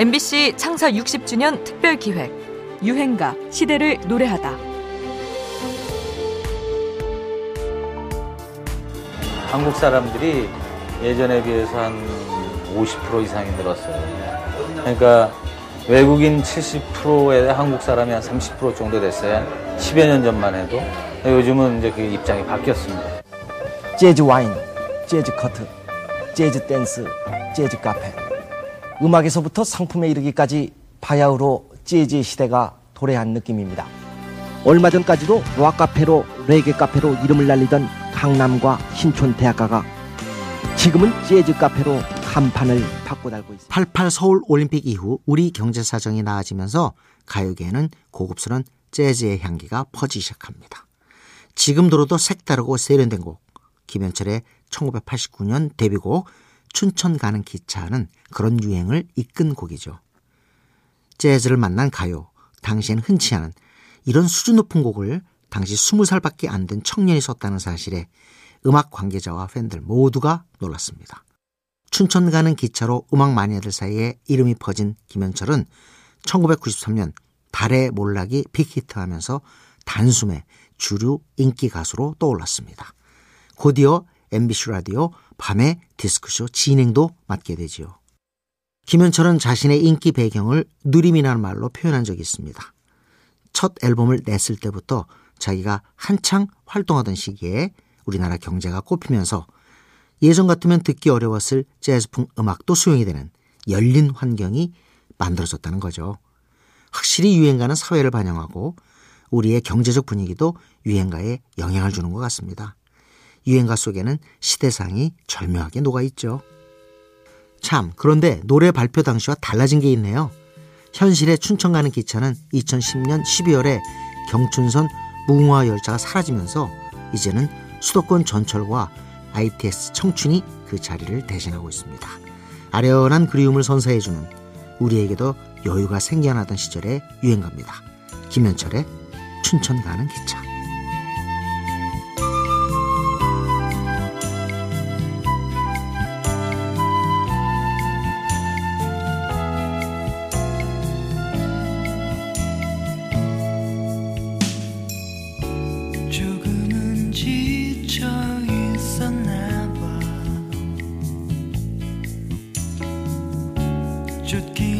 MBC 창사 60주년 특별 기획 유행가 시대를 노래하다. 한국 사람들이 예전에 비해서 한 50% 이상이 늘었어요. 그러니까 외국인 70%에 한국 사람이 한 30% 정도 됐어요. 10여 년 전만 해도. 요즘은 이제 그 입장이 바뀌었습니다. 재즈 와인, 재즈 커트, 재즈 댄스, 재즈 카페. 음악에서부터 상품에 이르기까지 바야흐로 재즈의 시대가 도래한 느낌입니다. 얼마 전까지도 락 카페로 레게 카페로 이름을 날리던 강남과 신촌 대학가가 지금은 재즈 카페로 간판을 바꿔 달고 있습니다. 88 서울 올림픽 이후 우리 경제 사정이 나아지면서 가요계에는 고급스러운 재즈의 향기가 퍼지기 시작합니다. 지금 들어도 색다르고 세련된 곡 김현철의 1989년 데뷔곡 춘천 가는 기차는 그런 유행을 이끈 곡이죠. 재즈를 만난 가요, 당시엔 흔치 않은 이런 수준 높은 곡을 당시 20살밖에 안 된 청년이 썼다는 사실에 음악 관계자와 팬들 모두가 놀랐습니다. 춘천 가는 기차로 음악 마니아들 사이에 이름이 퍼진 김현철은 1993년 달의 몰락이 빅히트하면서 단숨에 주류 인기 가수로 떠올랐습니다. 곧이어 MBC 라디오 밤의 디스크쇼 진행도 맡게 되지요. 김현철은 자신의 인기 배경을 누림이라는 말로 표현한 적이 있습니다. 첫 앨범을 냈을 때부터 자기가 한창 활동하던 시기에 우리나라 경제가 꼽히면서 예전 같으면 듣기 어려웠을 재즈풍 음악도 수용이 되는 열린 환경이 만들어졌다는 거죠. 확실히 유행가는 사회를 반영하고 우리의 경제적 분위기도 유행가에 영향을 주는 것 같습니다. 유행가 속에는 시대상이 절묘하게 녹아 있죠. 참, 그런데 노래 발표 당시와 달라진 게 있네요. 현실의 춘천 가는 기차는 2010년 12월에 경춘선 무궁화 열차가 사라지면서 이제는 수도권 전철과 ITS 청춘이 그 자리를 대신하고 있습니다. 아련한 그리움을 선사해주는 우리에게도 여유가 생겨나던 시절의 유행가입니다. 김현철의 춘천 가는 기차. 쫓기